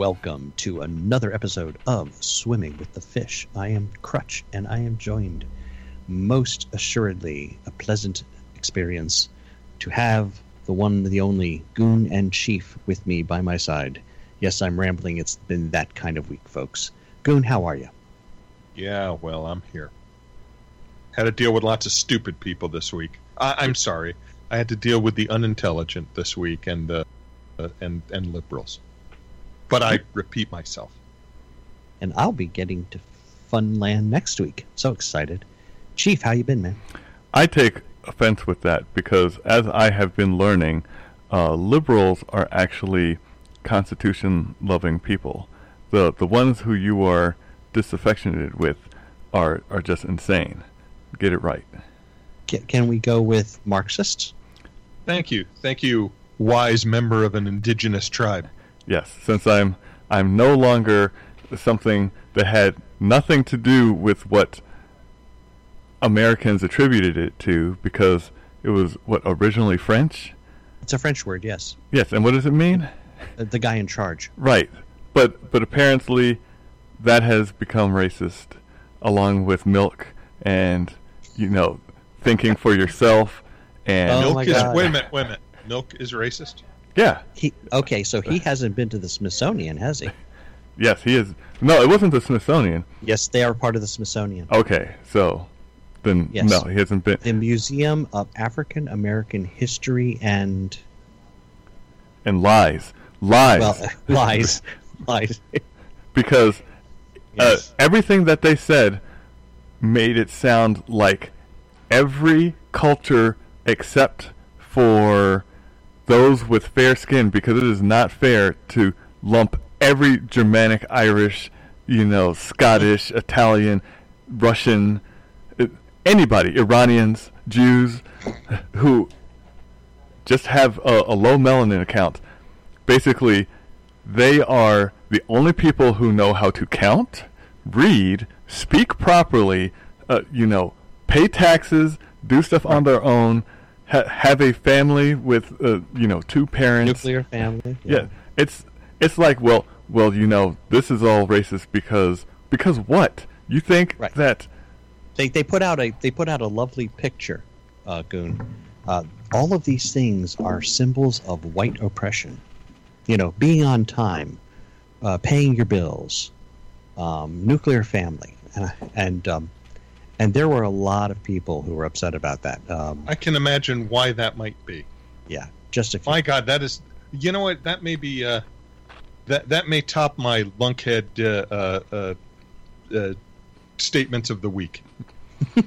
welcome to another episode of Swimming with the Fish. I am Crutch, and I am joined, most assuredly, a pleasant experience to have the one, the only Goon and Chief with me by my side. Yes, I'm rambling. It's been that kind of week, folks. Goon, how are you? Yeah, well, I'm here. Had to deal with lots of stupid people this week. I, I'm sorry. I had to deal with the unintelligent this week and uh, uh, and and liberals. But I repeat myself. And I'll be getting to Funland next week. So excited. Chief, how you been, man? I take offense with that because, as I have been learning, uh, liberals are actually constitution-loving people. The the ones who you are disaffectionated with are are just insane. Get it right. Can, can we go with Marxists? Thank you, thank you, wise member of an indigenous tribe. Yes, since I'm I'm no longer something that had nothing to do with what Americans attributed it to because it was what originally French. It's a French word, yes. Yes, and what does it mean? The guy in charge. Right. But but apparently that has become racist along with milk and you know thinking for yourself and Oh Milk my is God. wait a minute, wait a minute. Milk is racist. Yeah. He okay, so he hasn't been to the Smithsonian, has he? Yes, he is. No, it wasn't the Smithsonian. Yes, they are part of the Smithsonian. Okay. So then Yes. no, he hasn't been The Museum of African American History and and lies. Lies. well, lies, lies. because Yes. uh, everything that they said made it sound like every culture except for those with fair skin because it is not fair to lump every Germanic, Irish, you know, Scottish, Italian, Russian, anybody, Iranians, Jews, who just have a, a low melanin account. Basically, they are the only people who know how to count, read, speak properly, uh, you know, pay taxes, do stuff on their own, ha- have a family with, uh, you know, two parents. Nuclear family. Yeah, it's it's like well, well, you know, this is all racist because because what? You think Right. that They they put out a they put out a lovely picture, uh, Goon. Uh, all of these things are symbols of white oppression. You know, being on time, uh, paying your bills, um, nuclear family, and and um, and there were a lot of people who were upset about that. Um, I can imagine why that might be. yeah, just a few. My God, that is. You know what? That may be. Uh, that that may top my lunkhead uh, uh, uh, uh, statements of the week. you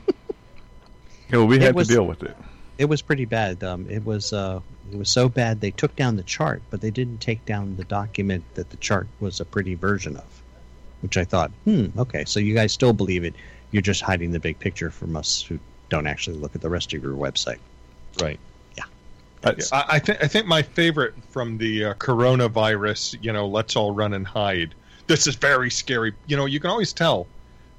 know, we had was- to deal with it. it was pretty bad. Um, it was uh, it was so bad they took down the chart, but they didn't take down the document that the chart was a pretty version of. Which I thought, hmm, okay, so you guys still believe it. You're just hiding the big picture from us who don't actually look at the rest of your website. Right. Yeah. I, I think I think my favorite from the uh, coronavirus, you know, let's all run and hide. This is very scary. You know, you can always tell.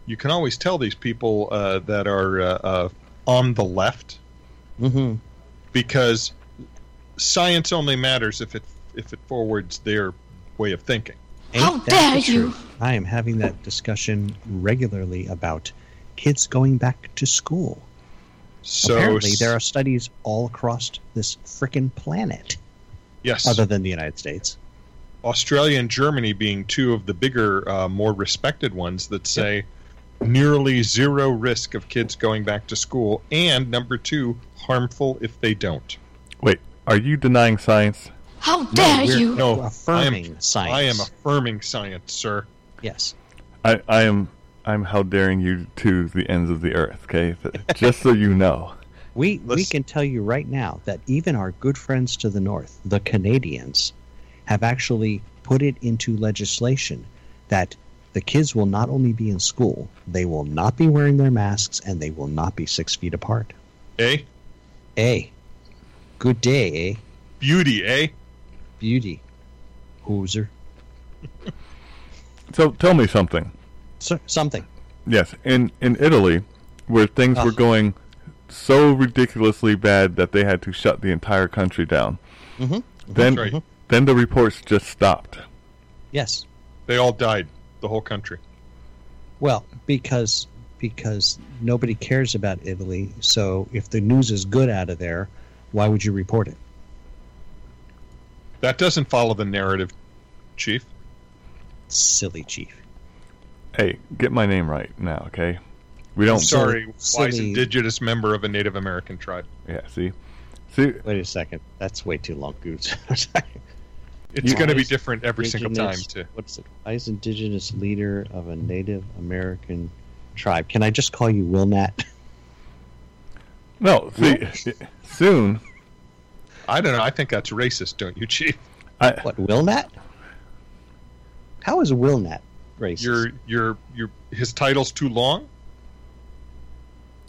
You can always tell these people uh, that are uh, uh, on the left Mm-hmm. because science only matters if it if it forwards their way of thinking. How dare you. I am having that discussion regularly about kids going back to school. So Apparently, there are studies all across this frickin' planet, yes, other than the United States. Australia and Germany being two of the bigger, uh, more respected ones that say nearly zero risk of kids going back to school, and number two, harmful if they don't. Wait, are you denying science? How dare we're- you. No, affirming I am, science. I am affirming science, sir. Yes. I, I am I'm how daring you to the ends of the earth, okay? Just so you know. We we Let's- can tell you right now that even our good friends to the north, the Canadians, have actually put it into legislation that the kids will not only be in school, they will not be wearing their masks and they will not be six feet apart. Eh? A. Good day, eh? Beauty, eh? Beauty. Hooser. So tell me something. So, something. Yes, in in Italy, where things were going so ridiculously bad that they had to shut the entire country down. Mhm. Then That's right. then the reports just stopped. Yes. They all died. The whole country. Well, because because nobody cares about Italy. So if the news is good out of there, why would you report it? That doesn't follow the narrative, Chief. Silly chief. Hey, get my name right now, okay? We don't. Sorry, wise silly- indigenous member of a Native American tribe. Yeah, see, see, Wait a second. That's way too long, Goose. It's You- going to be different every single time, Indigenous- too. What's it? Wise indigenous leader of a Native American tribe. Can I just call you Wilnat? no, see, soon. I don't know. I think that's racist, don't you, Chief? I What Wilnat? How is Wilnat racist? Your your your his title's too long.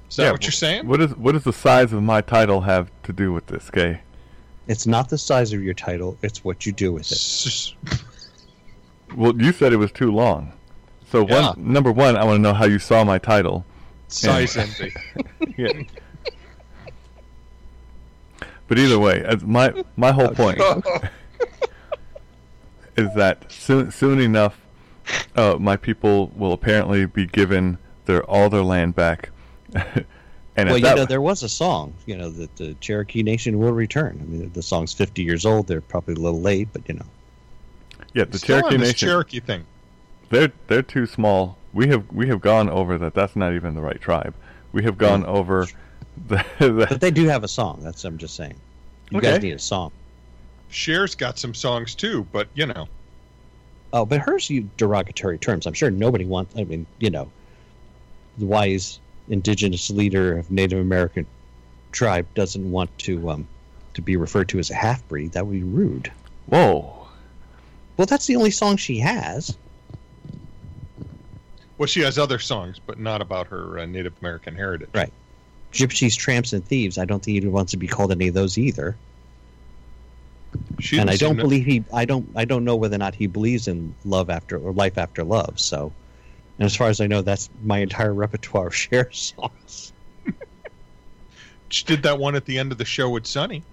Is that Yeah, what you're saying? what is what does the size of my title have to do with this, Kay? It's not the size of your title; it's what you do with it. Well, you said it was too long. So one number one, I want to know how you saw my title. Size envy. Yeah. but either way, as my my whole point is that soon soon enough, uh, my people will apparently be given their all their land back. and well, you that, know, there was a song, you know, that the Cherokee Nation will return. I mean, the song's 50 years old. They're probably a little late, but you know. yeah, the Still on Cherokee this Nation, Cherokee thing. they're they're too small. We have we have gone over that. That's not even the right tribe. We have gone Mm. over the, the But they do have a song. That's what I'm just saying. You guys Okay. need a song. Cher's got some songs too, but you know, Oh, but hers you derogatory terms. I'm sure nobody wants. I mean, you know, the wise indigenous leader of Native American tribe doesn't want to um to be referred to as a half breed. That would be rude. whoa. Well, that's the only song she has. well, she has other songs, but not about her uh, Native American heritage. Right. Gypsies, tramps, and thieves. I don't think he wants to be called any of those either. She and I don't believe he. I don't. I don't know whether or not he believes in love after or life after love. So, and as far as I know, that's my entire repertoire of Cher songs. She did that one at the end of the show with Sonny.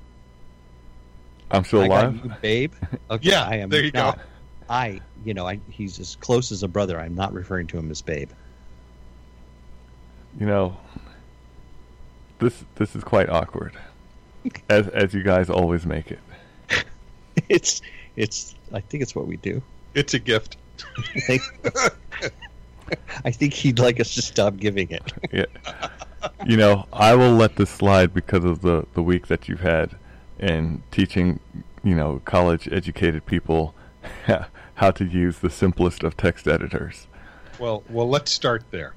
I'm still I got alive. you, babe. Okay, Yeah, I am there you go. I, you know, I he's as close as a brother. I'm not referring to him as babe. you know, this this is quite awkward, as as you guys always make it. It's, it's. I think it's what we do. It's a gift. I think. He'd like us to stop giving it. Yeah, you know, I will let this slide because of the the week that you've had in teaching, you know, college educated people how to use the simplest of text editors. Well, well, let's start there.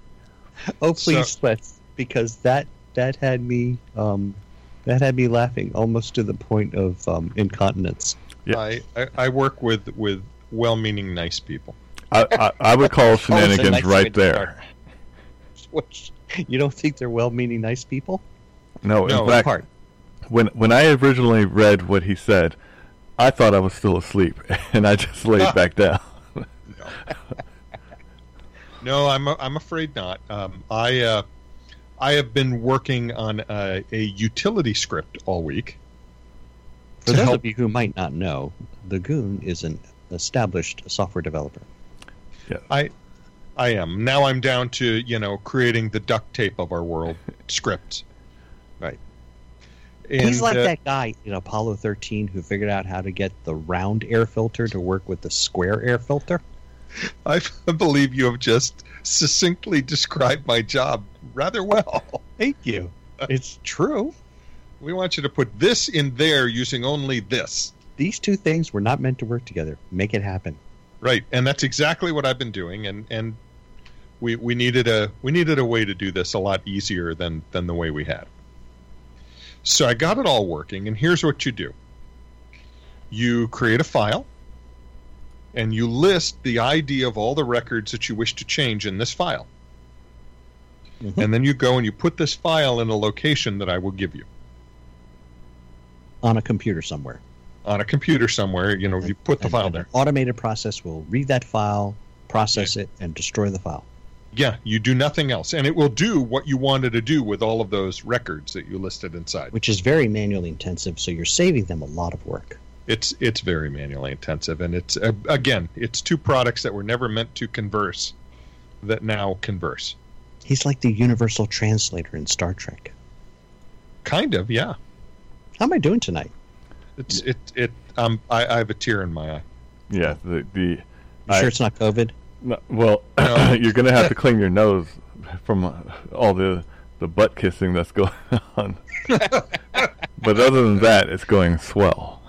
Oh, please, So- let's because that that had me um, that had me laughing almost to the point of um, incontinence. Yeah. I, I I work with with well-meaning, nice people. I I, I would call Oh, it's a shenanigans nice right there. Which you don't think they're well-meaning, nice people? No, No, in fact, Part. when when I originally read what he said, I thought I was still asleep, and I just laid back down. No, I'm I'm afraid not. Um, I uh, I have been working on a, a utility script all week. For to those help- of you who might not know, the Goon is an established software developer. I I am now. I'm down to you know creating the duct tape of our world scripts. Right. And, He's like uh, that guy in Apollo 13 who figured out how to get the round air filter to work with the square air filter. I believe you have just succinctly described my job rather well. Thank you. It's true. We want you to put this in there using only this. These two things were not meant to work together. Make it happen. Right, and that's exactly what I've been doing, and and we we needed a we needed a way to do this a lot easier than than the way we had. So I got it all working, and here's what you do: you create a file, and you list the ID of all the records that you wish to change in this file, Mhm. and then you go and you put this file in a location that I will give you On a computer somewhere. on a computer somewhere. You know, you put the And- file and there. Automated process will read that file, process it, and destroy the file. Yeah, you do nothing else, and it will do what you wanted to do with all of those records that you listed inside. which is very manually intensive, so you're saving them a lot of work. It's it's very manually intensive, and it's uh, again, it's two products that were never meant to converse, that now converse. He's like the universal translator in Star Trek. Kind of, yeah. How am I doing tonight? It's it it. Um, I, I have a tear in my eye. Yeah, the the You I- sure it's not COVID? no, well, No. you're gonna have to clean your nose from all the the butt kissing that's going on. but other than that, it's going swell.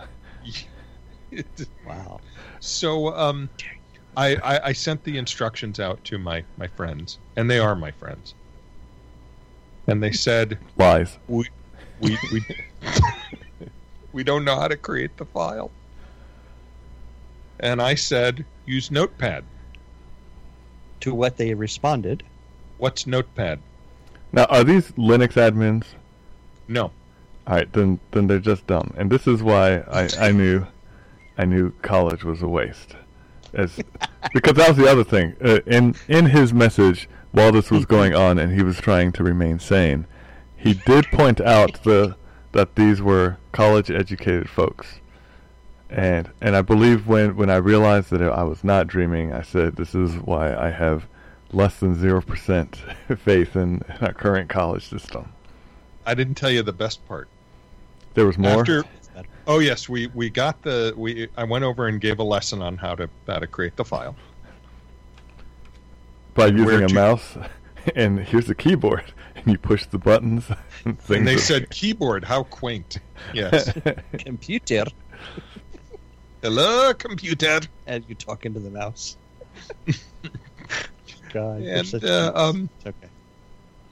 Wow. So um, I, I I sent the instructions out to my my friends, and they are my friends. And they said Lies. we we we we don't know how to create the file. And I said use Notepad. To what they responded, What's Notepad? Now, are these Linux admins? No. All right, then then they're just dumb, and this is why I, I knew I knew college was a waste, as because that was the other thing. Uh, in in his message, while this was going on, and he was trying to remain sane, he did point out the that these were college educated folks, and and I believe when when I realized that I was not dreaming, I said this is why I have less than zero percent faith in our current college system. I didn't tell you the best part. There was more. After Oh yes, we we got the we I went over and gave a lesson on how to how to create the file. by using where a mouse and here's the keyboard and you push the buttons and things And they are- said keyboard, how quaint. Yes. computer, Hello, computer. and you talk into the mouse. God, And such uh, um, it's okay.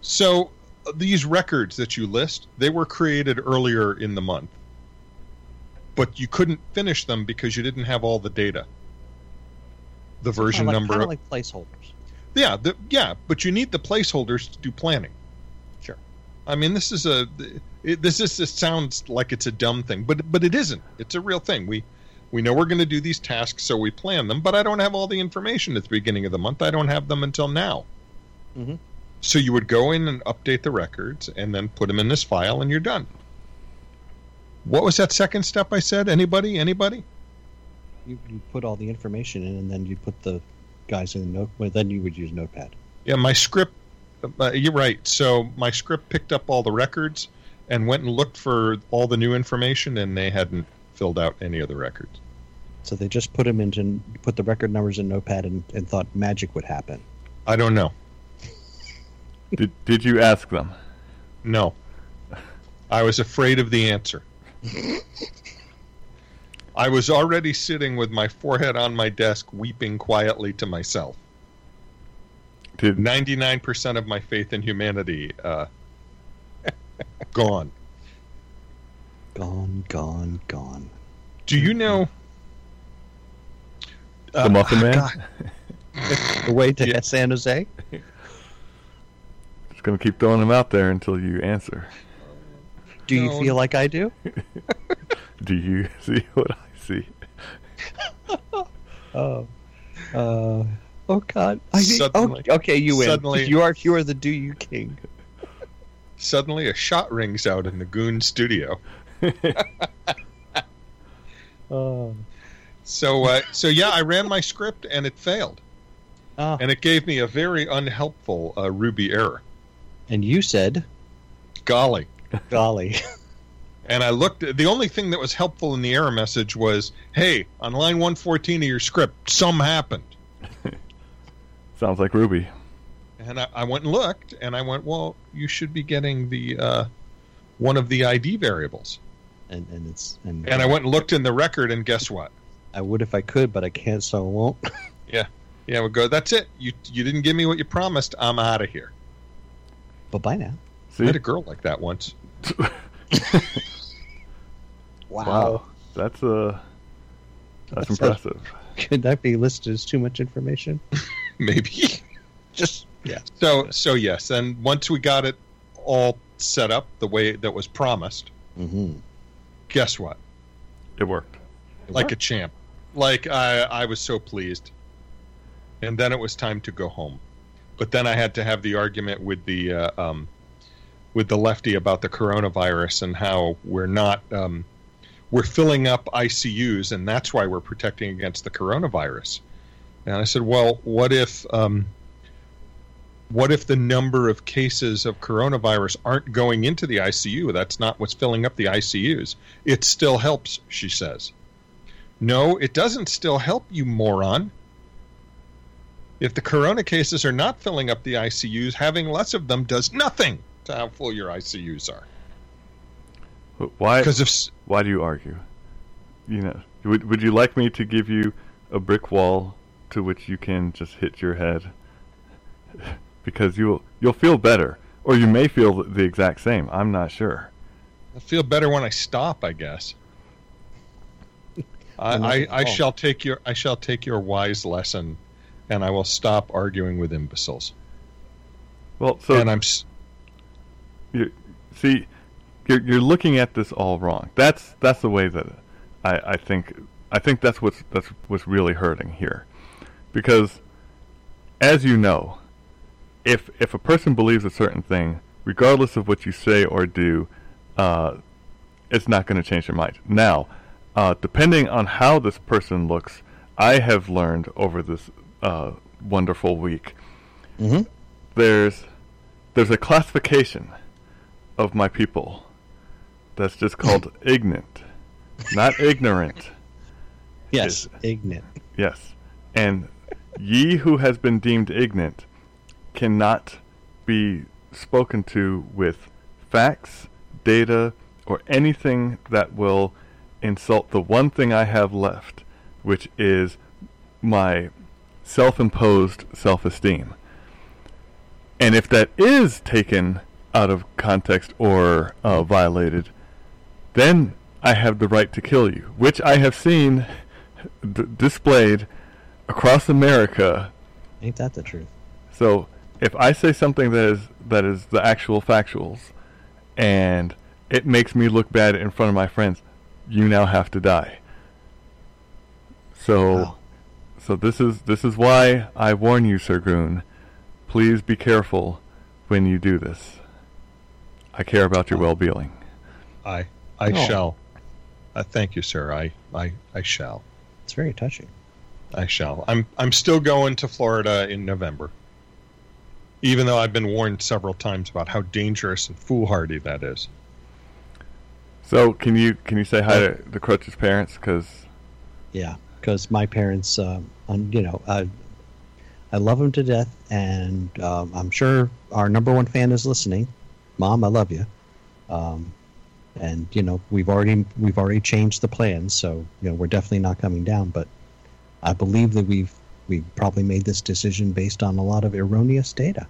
so uh, these records that you list, they were created earlier in the month, but you couldn't finish them because you didn't have all the data. The version Kinda like, number, kinda like placeholders. yeah, the, yeah, but you need the placeholders to do planning. I mean, this is a it, this is this sounds like it's a dumb thing, but but it isn't. It's a real thing. We we know we're going to do these tasks, so we plan them. But I don't have all the information at the beginning of the month. I don't have them until now. Mhm. So you would go in and update the records, and then put them in this file, and you're done. What was that second step I said? Anybody? Anybody? You, you put all the information in, and then you put the guys in the note. Well, then you would use Notepad. Yeah, my script. Uh, you're right. So my script picked up all the records and went and looked for all the new information, and they hadn't filled out any of the records. So they just put them into put the record numbers in Notepad and, and thought magic would happen. I don't know. did, did you ask them No. I was afraid of the answer. I was already sitting with my forehead on my desk, weeping quietly to myself. Did 99% of my faith in humanity uh, gone. Gone, gone, gone. Do you know? the muffin man The way to Yeah. San Jose. just gonna keep throwing them out there until you answer Do you No. feel like I do? do you see what i see Oh, uh, oh God! I mean, Suddenly- okay, okay, you win. suddenly- you are you are the do you king. Suddenly, a shot rings out in the Goon studio. Oh, So, uh, so yeah, I ran my script and it failed, Ah, and it gave me a very unhelpful uh, Ruby error. and you said, Golly! "Golly, And I looked. The only thing that was helpful in the error message was, "Hey, on line 114 of your script, some happened." Sounds like ruby And I, I went and looked, and I went, "Well, you should be getting the uh, one of the ID variables." and and it's and, And I went and looked in the record, and guess what? I would if I could, but I can't, so I won't. Yeah, yeah, we go. That's it. You you didn't give me what you promised. I'm out of here. but bye now, I had a girl like that once. wow that's uh that's That's a- impressive could that be listed as too much information? Maybe. Just yeah. So so yes, and once we got it all set up the way that was promised, Mm-hmm. guess what? it worked like a champ. Like I, I was so pleased. And then it was time to go home. But then I had to have the argument with the uh, um, with the lefty about the coronavirus and how we're not um, we're filling up ICUs, and that's why we're protecting against the coronavirus. And I said, well, what if um, what if the number of cases of coronavirus aren't going into the ICU? That's not what's filling up the ICUs. It still helps, she says. No, it doesn't still help you, moron. If the corona cases are not filling up the ICUs, having less of them does nothing to how full your ICUs are. Why? Because if Why do you argue? You know, would would you like me to give you a brick wall to which you can just hit your head? because you'll you'll feel better, or you may feel the exact same. I'm not sure. I feel better when I stop, I guess. I, I, I shall take your I shall take your wise lesson, and I will stop arguing with imbeciles. Well, so and I'm s- you see, you're you're looking at this all wrong. That's that's the way that I, I think I think that's what's that's what's really hurting here, because as you know, if if a person believes a certain thing, regardless of what you say or do, uh, it's not going to change their mind. Now, uh, depending on how this person looks, I have learned over this uh, wonderful week. Mhm. There's there's a classification of my people that's just called ignorant, not ignorant. Yes, ignorant. Yes. And ye who has been deemed ignorant cannot be spoken to with facts, data, or anything that will insult the one thing I have left, which is my self imposed self esteem. And if that is taken out of context or uh, violated, then I have the right to kill you, which I have seen d- displayed across America. Ain't that the truth? So if I say something that is that is the actual factuals, and it makes me look bad in front of my friends, you now have to die. So, Wow. so this is this is why I warn you, Sir Goon. Please be careful when you do this. I care about your well-being. I I Oh. shall. Uh, thank you, sir. I, I I shall. It's very touching. I shall. I'm I'm still going to Florida in November. Even though I've been warned several times about how dangerous and foolhardy that is. So, can you can you say hi to the Crutch's parents? Because Yeah, because my parents, um, um, you know, I, I love them to death, and um, I'm sure our number one fan is listening. Mom, I love you. Um, and you know, we've already we've already changed the plans, so you know, we're definitely not coming down. But I believe that we've we've probably made this decision based on a lot of erroneous data.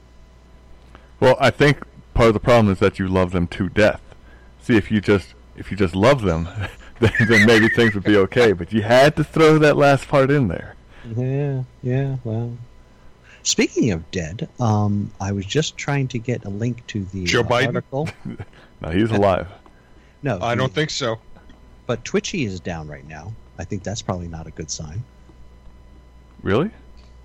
Well, I think part of the problem is that you love them to death. See, if you just if you just love them, then, then maybe things would be okay. But you had to throw that last part in there. Yeah, yeah. Well, speaking of dead, um, I was just trying to get a link to the Joe uh, Biden? article. No, he's alive. No, I the- don't think so. But Twitchy is down right now. I think that's probably not a good sign. Really?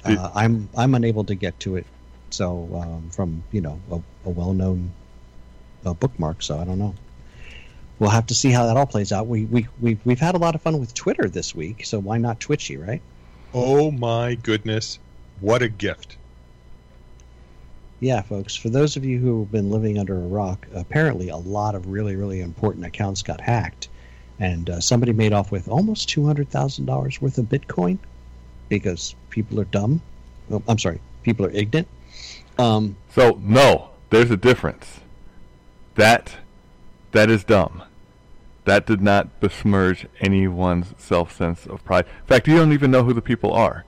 Did- Uh, I'm I'm unable to get to it, so um, from you know a, a well-known uh, bookmark. So I don't know. We'll have to see how that all plays out. We we we've, we've had a lot of fun with Twitter this week, so why not Twitchy, right? Oh my goodness. What a gift. Yeah, folks. For those of you who have been living under a rock, apparently a lot of really really important accounts got hacked, and uh, somebody made off with almost two hundred thousand dollars worth of Bitcoin because people are dumb. Well, I'm sorry, people are ignorant. Um, So no, there's a difference. That that is dumb. That did not besmirch anyone's self sense of pride. In fact, you don't even know who the people are.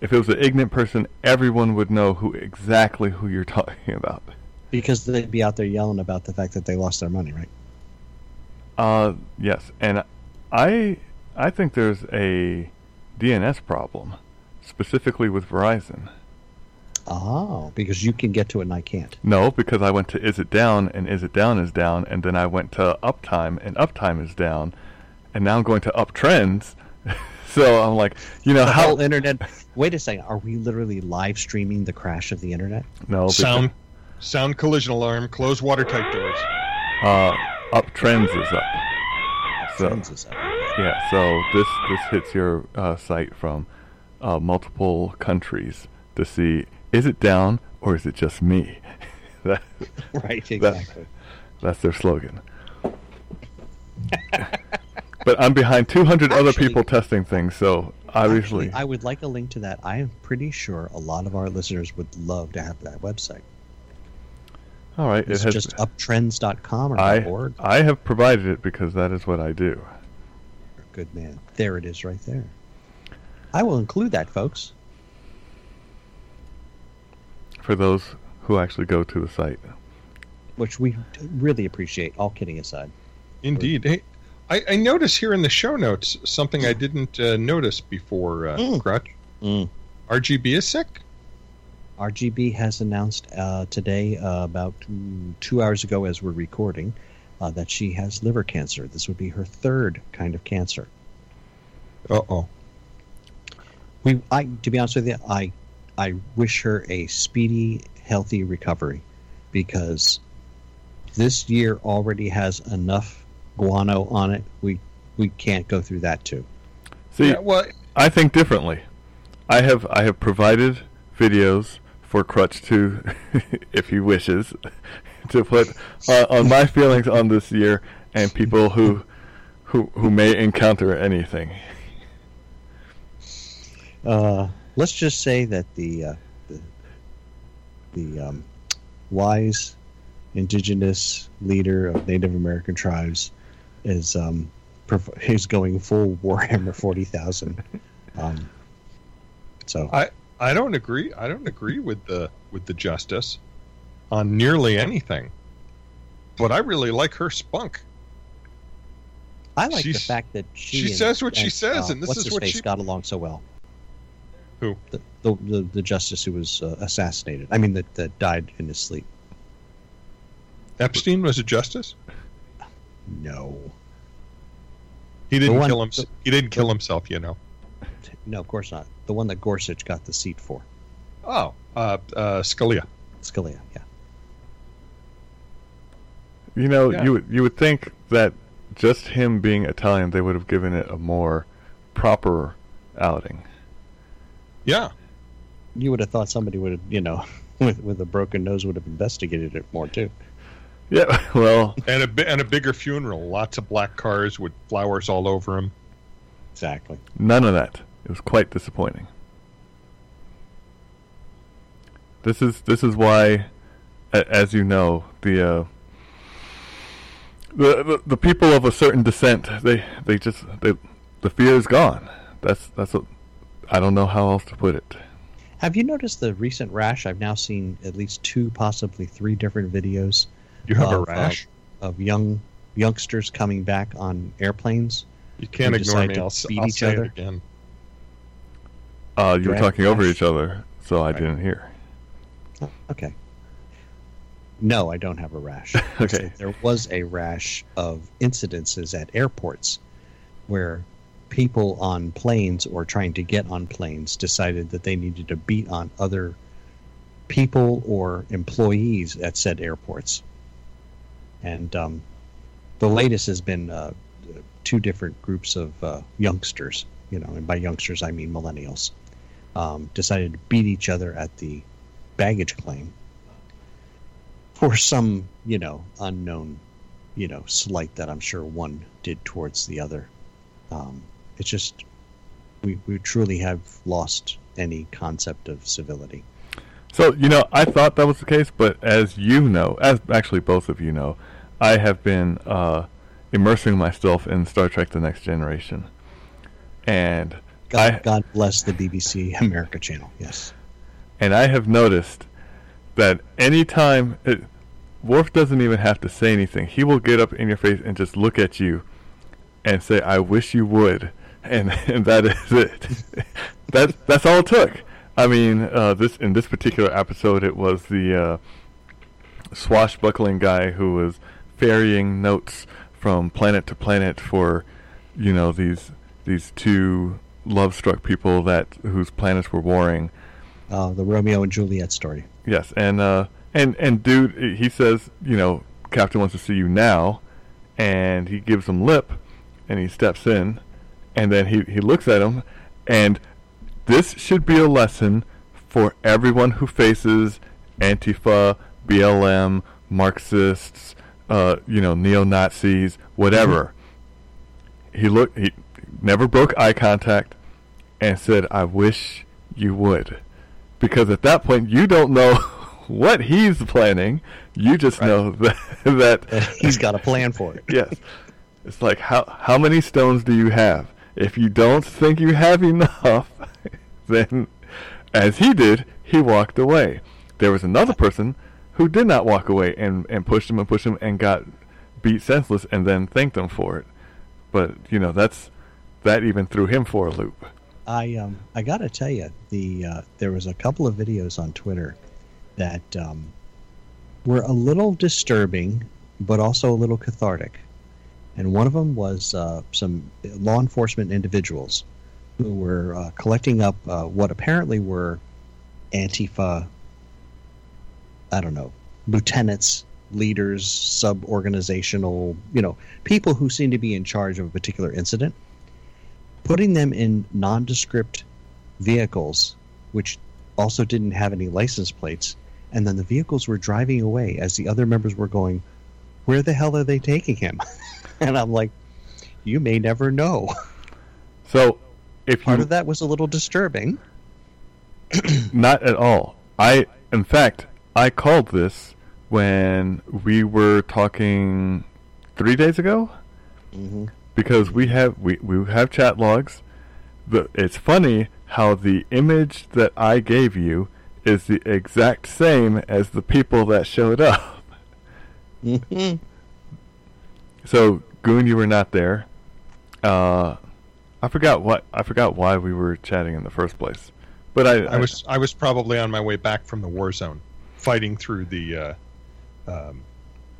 If it was an ignorant person, everyone would know who exactly who you're talking about. because they'd be out there yelling about the fact that they lost their money, right? Uh, yes, and I I think there's a DNS problem, specifically with Verizon. Oh, because you can get to it and I can't. No, because I went to Is It Down and Is It Down is down, and then I went to Uptime and Uptime is down, and now I'm going to Uptrends. so I'm like, you know The how? whole internet. Wait a second. Are we literally live streaming the crash of the internet? No, because, Sound sound collision alarm, close watertight doors. Uh, Uptrends is up. So- is up. Yeah, so this this hits your uh, site from uh, multiple countries to see is it down or is it just me? that, Right, exactly. that's their slogan. but I'm behind 200 other people testing things, so obviously, Actually, I would like a link to that. I am pretty sure a lot of our listeners would love to have that website. all right. It's it has, just uptrends.com or I .org. I have provided it because that is what I do. Good man. There it is right there. I will include that, folks. For those who actually go to the site. Which we really appreciate, all kidding aside. Indeed. Hey, I, I notice here in the show notes something I didn't uh, notice before, uh, Mm. Crutch. Mm. RBG is sick? RBG has announced uh, today, uh, about two hours ago as we're recording, uh, that she has liver cancer. This would be her third kind of cancer. Uh oh. We, I, to be honest with you, I, I wish her a speedy, healthy recovery, because this year already has enough guano on it. We, we can't go through that too. See, Yeah, well, I think differently. I have I have provided videos for Crutch to, if he wishes, to put uh, on my feelings on this year and people who who who may encounter anything. Uh, let's just say that the uh, the, the um, wise indigenous leader of Native American tribes is um, prov- is going full Warhammer forty thousand. Um, so I I don't agree. I don't agree with the with the justice on nearly anything. But I really like her spunk. I like the fact that she she and- says what she says, and this is what face she- got along so well. Who? The the, the, the justice who was uh, assassinated. I mean, that, that died in his sleep. Epstein was a justice. No, He didn't one- kill himself. He didn't kill himself. You know. no, of course not. The one that Gorsuch got the seat for. Oh, uh, uh, Scalia. Scalia, yeah. You know, Yeah. you would you would think that just him being Italian, they would have given it a more proper outing. Yeah. You would have thought somebody would have, you know, with with a broken nose would have investigated it more too. Yeah, well, And a bi- and a bigger funeral. Lots of black cars with flowers all over them. Exactly. None of that. It was quite disappointing. This is this is why, as you know, the uh, the, the the people of a certain descent they they just they the fear is gone. That's that's a, I don't know how else to put it. Have you noticed the recent rash? I've now seen at least two, possibly three different videos You have a Of, uh, rash. of young youngsters coming back on airplanes. you can't you ignore decide me. to I'll, beat I'll each say other? it again. Uh, you were Drag talking over each other, so I Right. didn't hear. Oh, okay. No, I don't have a rash. Okay. There was a rash of incidences at airports where people on planes or trying to get on planes decided that they needed to beat on other people or employees at said airports. And um, the latest has been uh, two different groups of uh, youngsters, you know, and by youngsters I mean millennials, um, decided to beat each other at the baggage claim for some, you know, unknown, you know, slight that I'm sure one did towards the other. Um, it's just we we truly have lost any concept of civility. So you know, I thought that was the case, but as you know, as actually both of you know, I have been uh, immersing myself in Star Trek: The Next Generation, and God, I- God bless the BBC America channel. Yes. and I have noticed that anytime it, Worf doesn't even have to say anything, he will get up in your face and just look at you and say, "I wish you would," and and that is it. that that's all it took. I mean, uh, this in this particular episode, it was the uh, swashbuckling guy who was ferrying notes from planet to planet for, you know, these these two love-struck people that whose planets were warring. Uh, the Romeo and Juliet story. Yes, and uh, and and dude, he says, you know, Captain wants to see you now, and he gives him lip, and he steps in, and then he he looks at him, and this should be a lesson for everyone who faces Antifa, BLM, Marxists, uh, you know, neo Nazis, whatever. He looked. He never broke eye contact, and said, "I wish you would," because at that point you don't know what he's planning. You just Right. know that, that He's got a plan for it. yes. It's like how how many stones do you have? If you don't think you have enough, then as he did, he walked away. There was another person who did not walk away and, and pushed him and pushed him and got beat senseless and then thanked him for it. But, you know, that's that even threw him for a loop. I um I gotta tell you the uh, there was a couple of videos on Twitter that um, were a little disturbing, but also a little cathartic. And one of them was uh, some law enforcement individuals who were uh, collecting up uh, what apparently were Antifa. I don't know, lieutenants, leaders, sub-organizational, you know, people who seem to be in charge of a particular incident putting them in nondescript vehicles, which also didn't have any license plates, and then the vehicles were driving away as the other members were going, Where the hell are they taking him? and I'm like, You may never know. So if Part you of that was a little disturbing. Not at all. I, in fact, I called this when we were talking three days ago Mm-hmm. because we have we, we have chat logs. The, it's funny how the image that I gave you is the exact same as the people that showed up. Mm-hmm. So Goon, you were not there. Uh, I forgot what I forgot why we were chatting in the first place. But I, I was I was probably on my way back from the war zone, fighting through the uh, um,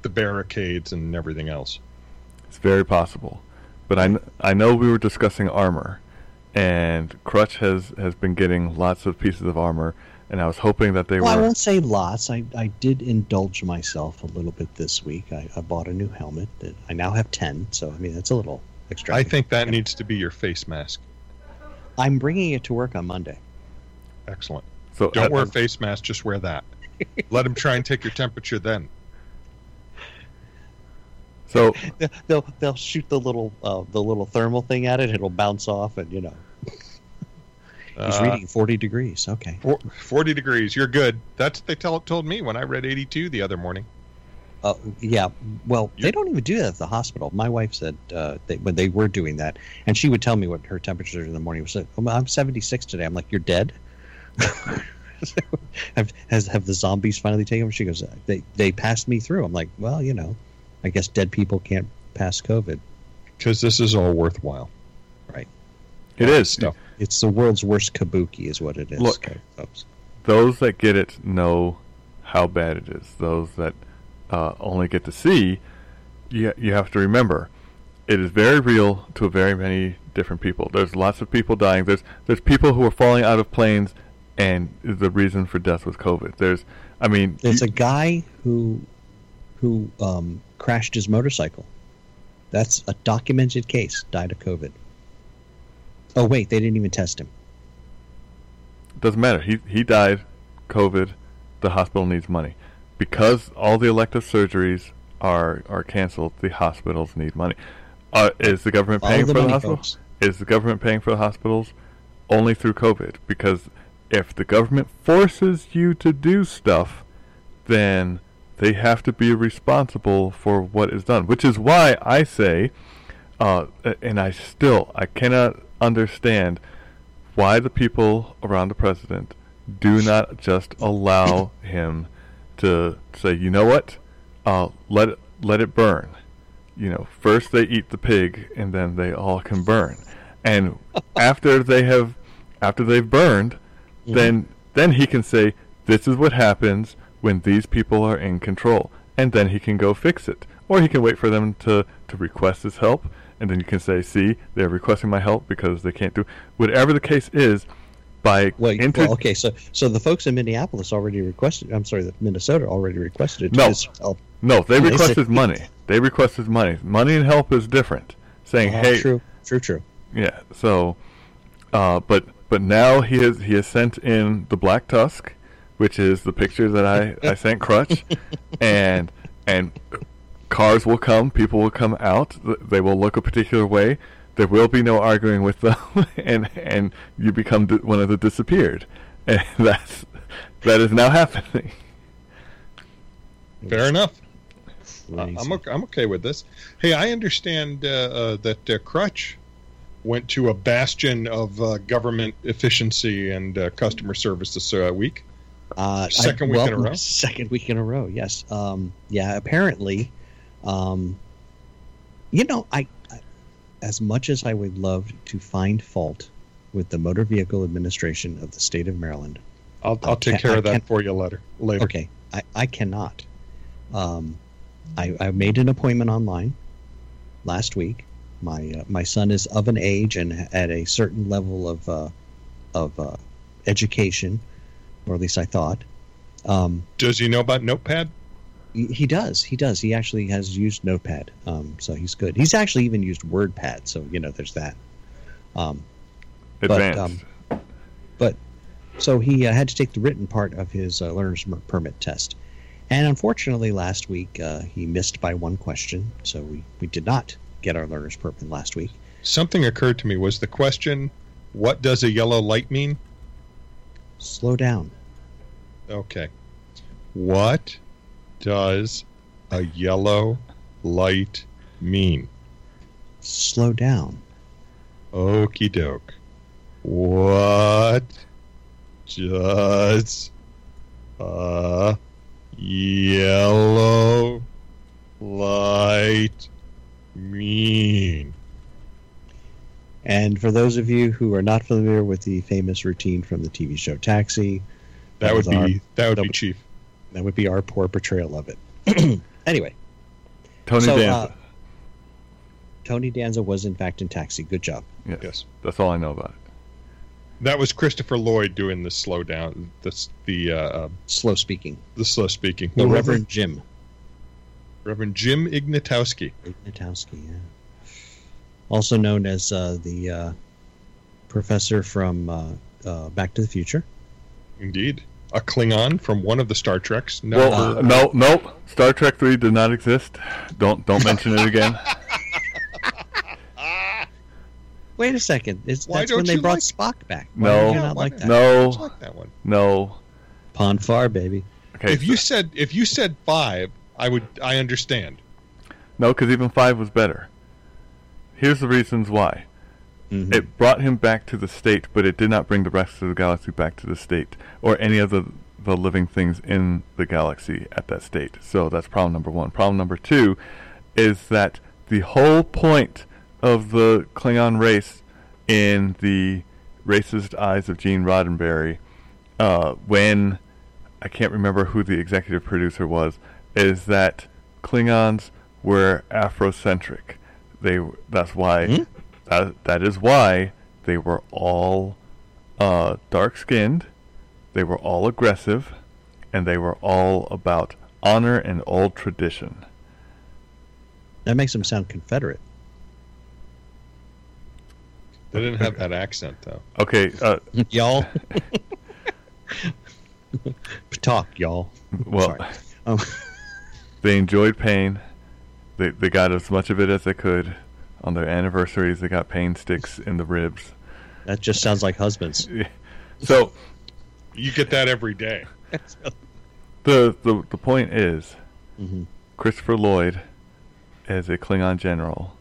the barricades and everything else. It's very possible. But I, I know we were discussing armor, and Crutch has, has been getting lots of pieces of armor, and I was hoping that they Well, I won't say lots. I, I did indulge myself a little bit this week. I, I bought a new helmet. That I now have 10, so I mean, that's a little extra. I think that needs to be your face mask. I'm bringing it to work on Monday. Excellent. So Don't uh, wear a face mask. Just wear that. Let him try and take your temperature then. So they'll they'll shoot the little uh, the little thermal thing at it. It'll bounce off, and you know he's Uh, reading forty degrees. Okay, 40 degrees. You're good. That's what they tell, told me when I read 82 the other morning. uh, yeah. Well, You- they don't even do that at the hospital. My wife said uh, they, when they were doing that, and she would tell me what her temperature in the morning was. Oh, I'm seventy six today. I'm like, you're dead. have has have the zombies finally taken? She goes, they they passed me through. I'm like, well, you know, I guess dead people can't pass COVID. Because this is all worthwhile. Right. It is. Stuff. It's the world's worst kabuki, is what it is. Look. Those that get it know how bad it is. Those that uh, only get to see, you, you have to remember, it is very real to very many different people. There's lots of people dying. There's there's people who are falling out of planes, and the reason for death was COVID. There's, I mean, There's you- a guy who who um, crashed his motorcycle. That's a documented case. Died of COVID. Oh wait, they didn't even test him. Doesn't matter. He he died, COVID. The hospital needs money because all the elective surgeries are are canceled. The hospitals need money. Uh, is the government paying the for the hospitals? Is the government paying for the hospitals? Only through COVID. Because if the government forces you to do stuff, then they have to be responsible for what is done. Which is why I say, uh, and I still I cannot understand why the people around the president do not just allow him to say, you know what, uh, let it let it burn. You know, first they eat the pig, and then they all can burn. And after they have, after they've burned, then then he can say, this is what happens when these people are in control, and then he can go fix it, or he can wait for them to to request his help, and then you can say, see, they're requesting my help because they can't do whatever the case is. By Well, inter- well, okay, so so the folks in Minneapolis already requested. I'm sorry, the Minnesota already requested No. his help. No, they They requested said- money. They requested money. Money and help is different. saying, Uh, "Hey, true, true, true. Yeah. So, uh, but but now he has he has sent in the black tusk, which is the picture that I I sent Crutch, and and cars will come, people will come out, they will look a particular way. There will be no arguing with them, and and you become one of the disappeared, and that's that is now happening. Fair enough. Uh, I'm okay, I'm okay with this. Hey, I understand uh, uh, that uh, Crutch went to a bastion of uh, government efficiency and uh, customer service this uh, week. Uh, Second I- week well, in a row? Second week in a row. Yes. Um, yeah. Apparently, um, you know, I, I, as much as I would love to find fault with the Motor Vehicle Administration of the state of Maryland, I'll, I'll take care of that for you later. Later. okay, I, I cannot. Um, I, I made an appointment online last week. My uh, my son is of an age and at a certain level of uh, of uh, education, or at least I thought. Um, Does he know about Notepad? He, he does. He does. He actually has used Notepad, um, so he's good. He's actually even used WordPad, so you know there's that. Um, But, Advanced. um, but so he uh, had to take the written part of his uh, learner's permit test, and unfortunately, last week uh, he missed by one question, so we we did not get our learner's permit last week. Something occurred to me. Was the question, what does a yellow light mean? Slow down. Okay. What does a yellow light mean? Slow down. Okey doke. What does a yellow light mean? And for those of you who are not familiar with the famous routine from the TV show Taxi, That, That would was our- be that would that be chief. That would be our poor portrayal of it. anyway, Tony so, Danza. uh, Tony Danza was in fact in Taxi. Good job. yes. Yes. That's all I know about it. That was Christopher Lloyd doing the slow down, the the uh, uh, Slow speaking. the slow speaking. The Who was Reverend it? Jim. Reverend Jim Ignatowski. Ignatowski, yeah. Also known as uh, the uh, professor from uh, uh, Back to the Future. Indeed, a Klingon from one of the Star Treks. No, Well, uh, no, nope. Star Trek Three did not exist. Don't don't mention it again. Wait a second. It's, Why that's don't when they you brought like- Spock back. Why No. Yeah, not like that? No, like that one. no. Pon farr, baby. Okay, if you said if you said five, I would I understand. no, because even five was better. Here's the reasons why. Mhm. It brought him back to the state, but it did not bring the rest of the galaxy back to the state, or any of the the living things in the galaxy at that state. So that's problem number one. Problem number two is that the whole point of the Klingon race in the racist eyes of Gene Roddenberry, uh, when I can't remember who the executive producer was, is that Klingons were Afrocentric. They that's why Hmm? That that is why they were all uh, dark skinned, they were all aggressive, and they were all about honor and old tradition. That makes them sound Confederate. They didn't have that accent though. Okay, uh, y'all. Talk, y'all. well, Um, they enjoyed pain. They they got as much of it as they could. On their anniversaries, they got pain sticks in the ribs. that just sounds like husbands. So You get that every day. the the the point is, Mhm. Christopher Lloyd, as a Klingon general,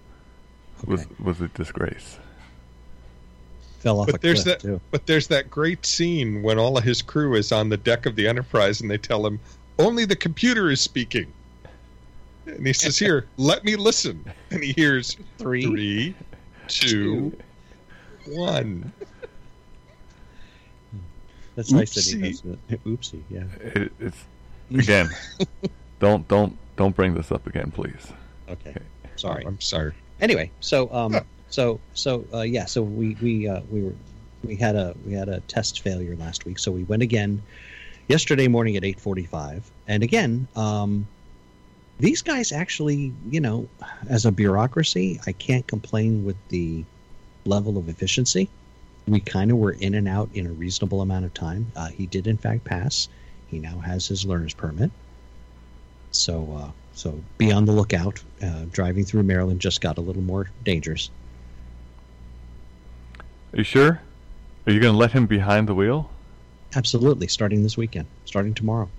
was Okay. was a disgrace. Fell off But a there's cliff that too. but there's that great scene when all of his crew is on the deck of the Enterprise and they tell him only the computer is speaking. And he says, Here, let me listen. And he hears Three. three, two, one. That's nice that he Oopsie. does it. Oopsie, yeah. It, it's again. don't don't don't bring this up again, please. Okay. Sorry. I'm sorry. Anyway, so um, so so uh, yeah, so we we uh, we were we had a we had a test failure last week, so we went again yesterday morning at eight forty five, and again, um, these guys actually, you know, as a bureaucracy, I can't complain with the level of efficiency. We kind of were in and out in a reasonable amount of time. Uh, he did, in fact, pass. He now has his learner's permit. So, uh, so be on the lookout. Uh, driving through Maryland just got a little more dangerous. Are you sure? Are you going to let him behind the wheel? Absolutely, starting this weekend, starting tomorrow.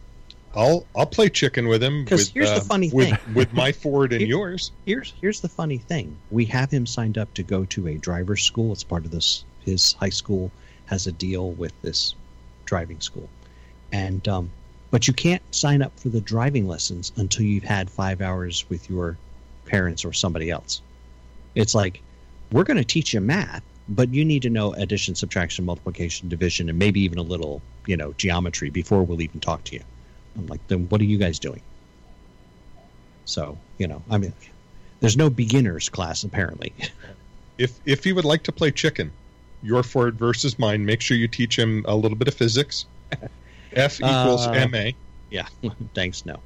I'll I'll play chicken with him. Because here's the uh, funny with, thing. with my Ford and Here- yours. Here's here's the funny thing. We have him signed up to go to a driver's school. It's part of this. His high school has a deal with this driving school, and um, but you can't sign up for the driving lessons until you've had five hours with your parents or somebody else. It's like we're going to teach you math, but you need to know addition, subtraction, multiplication, division, and maybe even a little you know geometry before we'll even talk to you. I'm like, then what are you guys doing? So you know, I mean, there's no beginners class apparently. If if he would like to play chicken, your Ford versus mine, make sure you teach him a little bit of physics. F equals Uh, ma. yeah, thanks. No,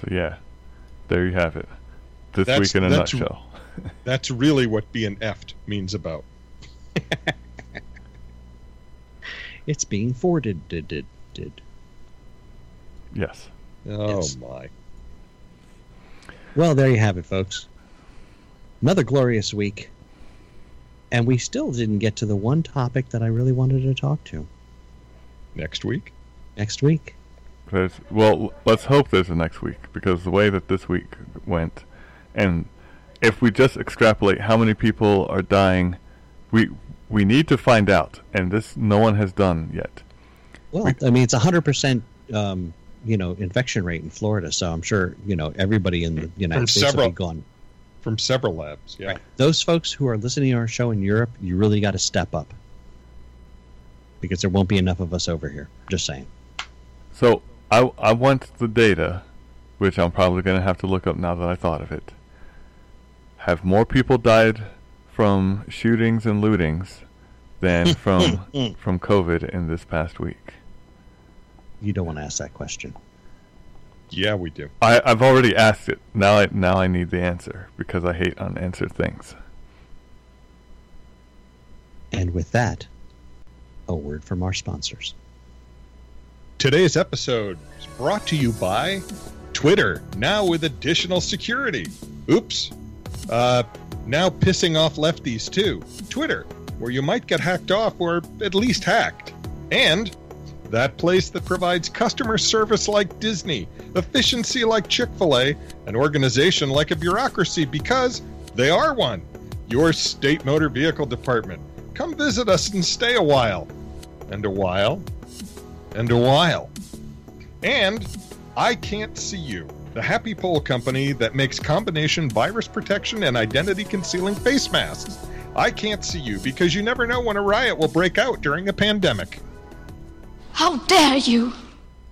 So yeah, there you have it. This That's- week in a that's- nutshell. That's really what being effed means about. it's being forwarded. Did did did. Yes. Oh Yes. my. Well, there you have it, folks. Another glorious week, and we still didn't get to the one topic that I really wanted to talk to Next week. next week. There's, well, let's hope there's a next week because the way that this week went, and if we just extrapolate how many people are dying, we we need to find out, and this no one has done yet. Well, We- I mean, it's a hundred percent, um, you know, infection rate in Florida. So I'm sure you know everybody in the United From States will several- be gone. From several labs. Yeah. Right. Those folks who are listening to our show in Europe, you really got to step up because there won't be enough of us over here. Just saying. So I I want the data, which I'm probably going to have to look up now that I thought of it. Have more people died from shootings and lootings than from from COVID in this past week? You don't want to ask that question. Yeah, we do. I, I've already asked it. Now I now I need the answer because I hate unanswered things. And with that, a word from our sponsors. Today's episode is brought to you by Twitter, now with additional security. Oops. Uh, now pissing off lefties too. Twitter, where you might get hacked off or at least hacked. And that place that provides customer service like Disney, efficiency like Chick fil A, an organization like a bureaucracy because they are one. Your state motor vehicle department. Come visit us and stay a while. And a while and a while. And I Can't See You, the Happy Pole company that makes combination virus protection and identity concealing face masks. I can't see you because you never know when a riot will break out during a pandemic. How dare you!